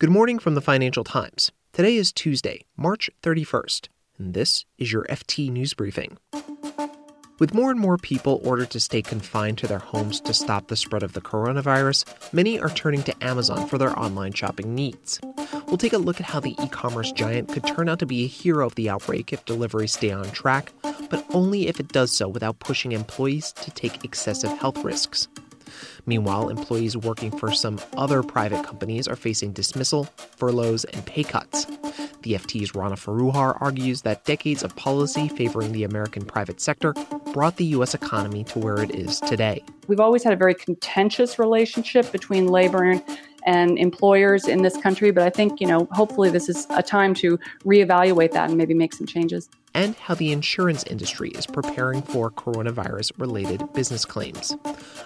Good morning from the Financial Times. Today is Tuesday, March 31st, and this is your FT News Briefing. With more and more people ordered to stay confined to their homes to stop the spread of the coronavirus, many are turning to Amazon for their online shopping needs. We'll take a look at how the e commerce giant could turn out to be a hero of the outbreak if deliveries stay on track, but only if it does so without pushing employees to take excessive health risks. Meanwhile, employees working for some other private companies are facing dismissal, furloughs, and pay cuts. The FT's Rana Foroohar argues that decades of policy favoring the American private sector brought the U.S. economy to where it is today. We've always had a very contentious relationship between labor and and employers in this country. But I think, you know, hopefully this is a time to reevaluate that and maybe make some changes. And how the insurance industry is preparing for coronavirus related business claims.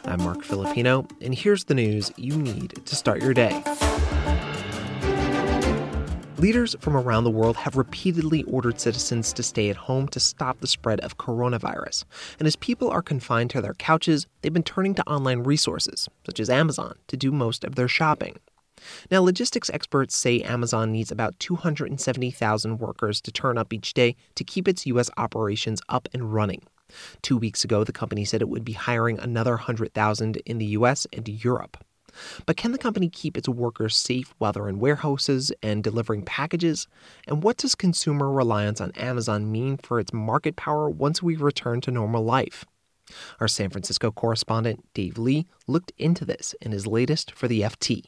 I'm Marc Filippino, and here's the news you need to start your day. Leaders from around the world have repeatedly ordered citizens to stay at home to stop the spread of coronavirus. And as people are confined to their couches, they've been turning to online resources, such as Amazon, to do most of their shopping. Now, logistics experts say Amazon needs about 270,000 workers to turn up each day to keep its U.S. operations up and running. Two weeks ago, the company said it would be hiring another 100,000 in the U.S. and Europe. But can the company keep its workers safe while they're in warehouses and delivering packages? And what does consumer reliance on Amazon mean for its market power once we return to normal life? Our San Francisco correspondent, Dave Lee, looked into this in his latest for the FT.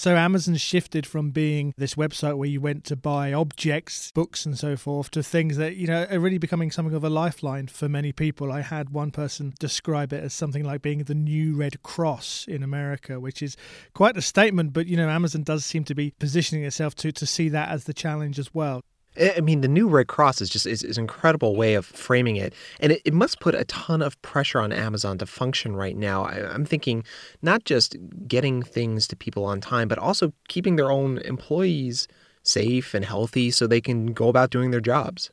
So Amazon shifted from being this website where you went to buy objects, books, and so forth to things that, you know, are really becoming something of a lifeline for many people. I had one person describe it as something like being the new Red Cross in America, which is quite a statement, but, you know, Amazon does seem to be positioning itself to, to see that as the challenge as well. I mean, the new Red Cross is just is, is an incredible way of framing it, and it, it, must put a ton of pressure on Amazon to function right now. I, I'm thinking not just getting things to people on time, but also keeping their own employees safe and healthy so they can go about doing their jobs.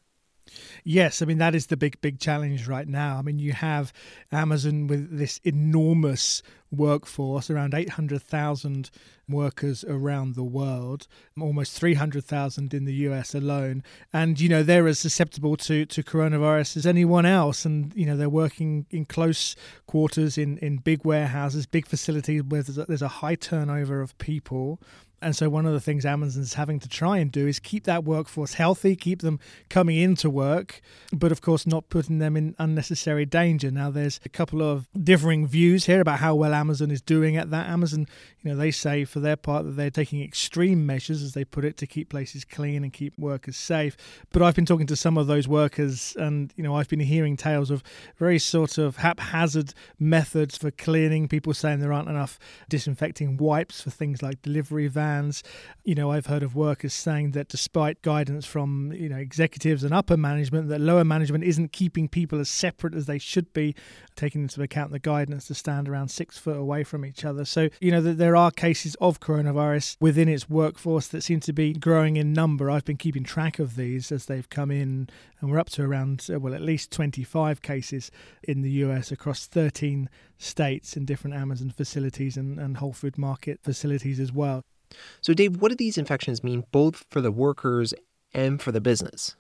Yes, I mean that is the big big challenge right now. I mean you have Amazon with this enormous workforce, around 800,000 workers around the world, almost 300,000 in the US alone. And, you know, they're as susceptible to, to coronavirus as anyone else. And, you know, they're working in close quarters in, in big warehouses, big facilities where there's a, there's a high turnover of people. And so, one of the things Amazon's having to try and do is keep that workforce healthy, keep them coming into work, but of course, not putting them in unnecessary danger. Now, there's a couple of differing views here about how well Amazon is doing at that. Amazon, you know, they say for their part that they're taking extreme measures, as they put it, to keep places clean and keep workers safe. But I've been talking to some of those workers, and, you know, I've been hearing tales of very sort of haphazard methods for cleaning, people saying there aren't enough disinfecting wipes for things like delivery vans you know, I've heard of workers saying that despite guidance from, you know, executives and upper management, that lower management isn't keeping people as separate as they should be, taking into account the guidance to stand around six foot away from each other. So, you know, that there are cases of coronavirus within its workforce that seem to be growing in number. I've been keeping track of these as they've come in, and we're up to around, uh, well, at least 25 cases in the US across 13 states in different Amazon facilities and, and Whole Food Market facilities as well. So, Dave, what do these infections mean both for the workers and for the business?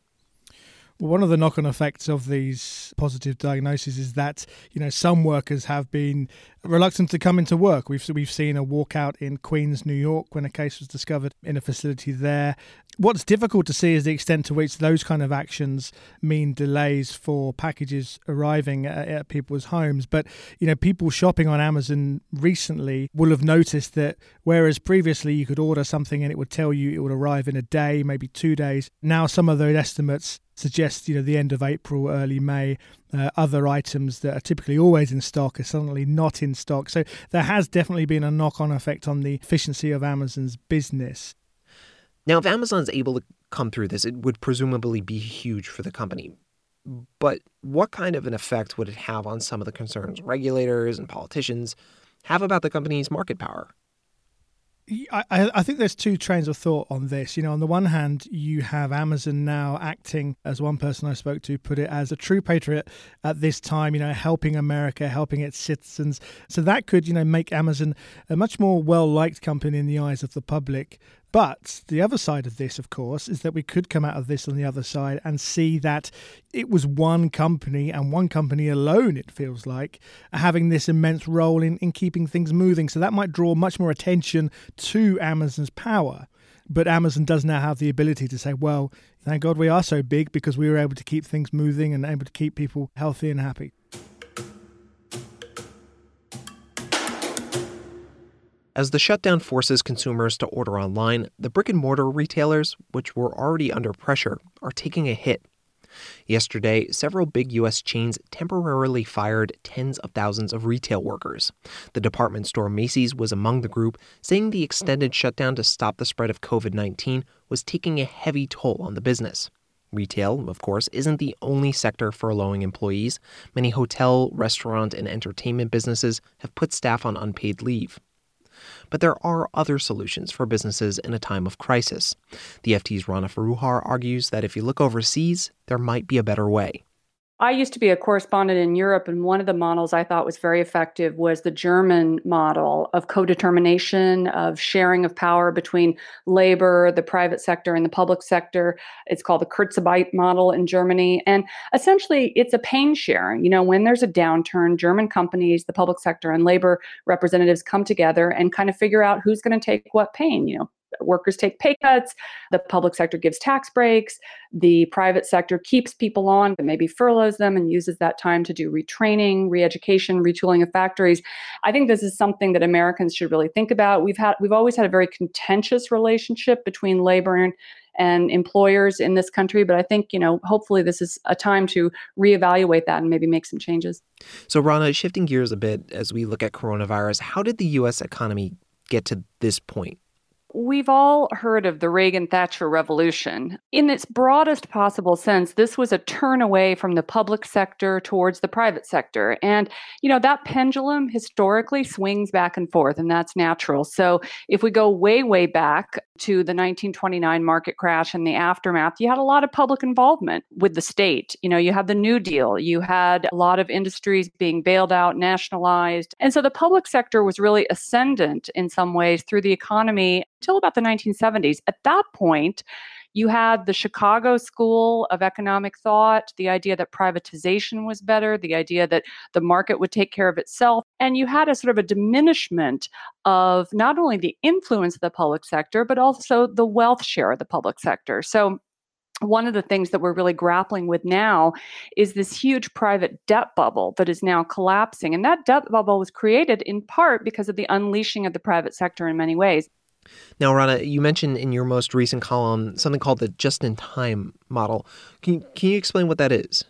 One of the knock-on effects of these positive diagnoses is that you know some workers have been reluctant to come into work. We've we've seen a walkout in Queens, New York, when a case was discovered in a facility there. What's difficult to see is the extent to which those kind of actions mean delays for packages arriving at, at people's homes. But you know, people shopping on Amazon recently will have noticed that whereas previously you could order something and it would tell you it would arrive in a day, maybe two days, now some of those estimates suggest you know the end of April, early May. Uh, other items that are typically always in stock are suddenly not in stock. So there has definitely been a knock-on effect on the efficiency of Amazon's business. Now, if Amazon's able to come through this, it would presumably be huge for the company. But what kind of an effect would it have on some of the concerns regulators and politicians have about the company's market power? I, I think there's two trains of thought on this. You know, on the one hand, you have Amazon now acting, as one person I spoke to put it, as a true patriot at this time, you know, helping America, helping its citizens. So that could, you know, make Amazon a much more well liked company in the eyes of the public But the other side of this, of course, is that we could come out of this on the other side and see that it was one company and one company alone, it feels like, having this immense role in, in keeping things moving. So that might draw much more attention to Amazon's power. But Amazon does now have the ability to say, well, thank God we are so big because we were able to keep things moving and able to keep people healthy and happy. As the shutdown forces consumers to order online, the brick and mortar retailers, which were already under pressure, are taking a hit. Yesterday, several big U.S. chains temporarily fired tens of thousands of retail workers. The department store Macy's was among the group, saying the extended shutdown to stop the spread of COVID 19 was taking a heavy toll on the business. Retail, of course, isn't the only sector furloughing employees. Many hotel, restaurant, and entertainment businesses have put staff on unpaid leave. But there are other solutions for businesses in a time of crisis. The FT's Rana Foroohar argues that if you look overseas, there might be a better way. I used to be a correspondent in Europe, and one of the models I thought was very effective was the German model of co determination, of sharing of power between labor, the private sector, and the public sector. It's called the Kurzarbeit model in Germany. And essentially, it's a pain sharing. You know, when there's a downturn, German companies, the public sector, and labor representatives come together and kind of figure out who's going to take what pain. You know, workers take pay cuts, the public sector gives tax breaks, the private sector keeps people on, but maybe furloughs them and uses that time to do retraining, re-education, retooling of factories. I think this is something that Americans should really think about. We've had we've always had a very contentious relationship between labor and and employers in this country. But I think, you know, hopefully this is a time to reevaluate that and maybe make some changes. So, Rana, shifting gears a bit as we look at coronavirus, how did the U.S. economy get to this point? We've all heard of the Reagan Thatcher Revolution. In its broadest possible sense, this was a turn away from the public sector towards the private sector. And, you know, that pendulum historically swings back and forth, and that's natural. So if we go way, way back to the 1929 market crash and the aftermath, you had a lot of public involvement with the state. You know, you had the New Deal, you had a lot of industries being bailed out, nationalized. And so the public sector was really ascendant in some ways through the economy until about the 1970s. At that point, you had the Chicago School of Economic Thought, the idea that privatization was better, the idea that the market would take care of itself. And you had a sort of a diminishment of not only the influence of the public sector, but also the wealth share of the public sector. So one of the things that we're really grappling with now is this huge private debt bubble that is now collapsing. And that debt bubble was created in part because of the unleashing of the private sector in many ways. Now, Rana, you mentioned in your most recent column something called the just in time model. Can you, can you explain what that is?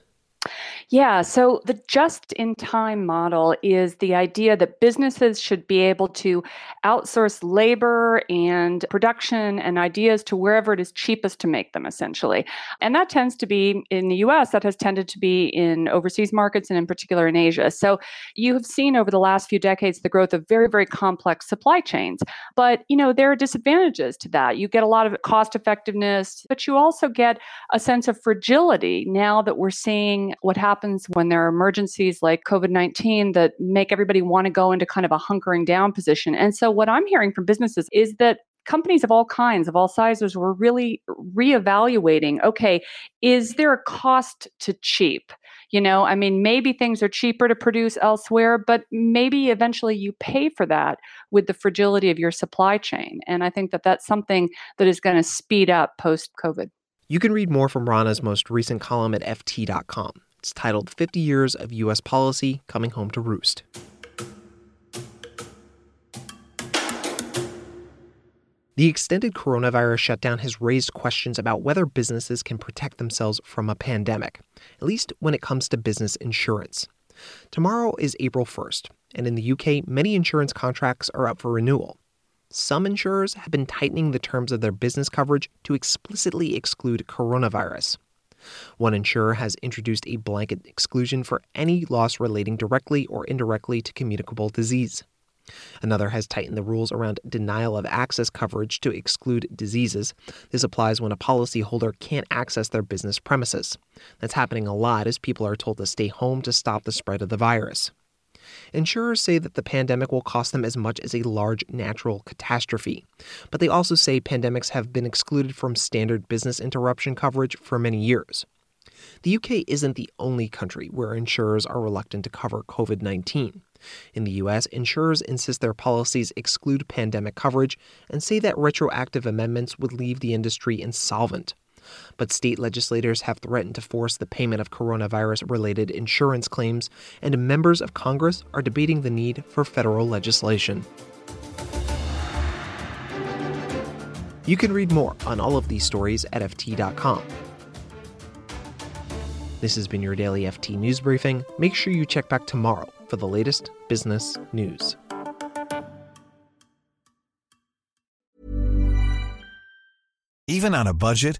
Yeah, so the just in time model is the idea that businesses should be able to outsource labor and production and ideas to wherever it is cheapest to make them, essentially. And that tends to be in the US, that has tended to be in overseas markets and in particular in Asia. So you have seen over the last few decades the growth of very, very complex supply chains. But, you know, there are disadvantages to that. You get a lot of cost effectiveness, but you also get a sense of fragility now that we're seeing what happens happens when there are emergencies like COVID 19 that make everybody want to go into kind of a hunkering down position. And so, what I'm hearing from businesses is that companies of all kinds, of all sizes, were really reevaluating okay, is there a cost to cheap? You know, I mean, maybe things are cheaper to produce elsewhere, but maybe eventually you pay for that with the fragility of your supply chain. And I think that that's something that is going to speed up post COVID. You can read more from Rana's most recent column at FT.com. It's titled 50 Years of U.S. Policy Coming Home to Roost. The extended coronavirus shutdown has raised questions about whether businesses can protect themselves from a pandemic, at least when it comes to business insurance. Tomorrow is April 1st, and in the UK, many insurance contracts are up for renewal. Some insurers have been tightening the terms of their business coverage to explicitly exclude coronavirus. One insurer has introduced a blanket exclusion for any loss relating directly or indirectly to communicable disease. Another has tightened the rules around denial of access coverage to exclude diseases. This applies when a policyholder can't access their business premises. That's happening a lot as people are told to stay home to stop the spread of the virus. Insurers say that the pandemic will cost them as much as a large natural catastrophe. But they also say pandemics have been excluded from standard business interruption coverage for many years. The UK isn't the only country where insurers are reluctant to cover COVID 19. In the US, insurers insist their policies exclude pandemic coverage and say that retroactive amendments would leave the industry insolvent. But state legislators have threatened to force the payment of coronavirus related insurance claims, and members of Congress are debating the need for federal legislation. You can read more on all of these stories at FT.com. This has been your daily FT News Briefing. Make sure you check back tomorrow for the latest business news. Even on a budget,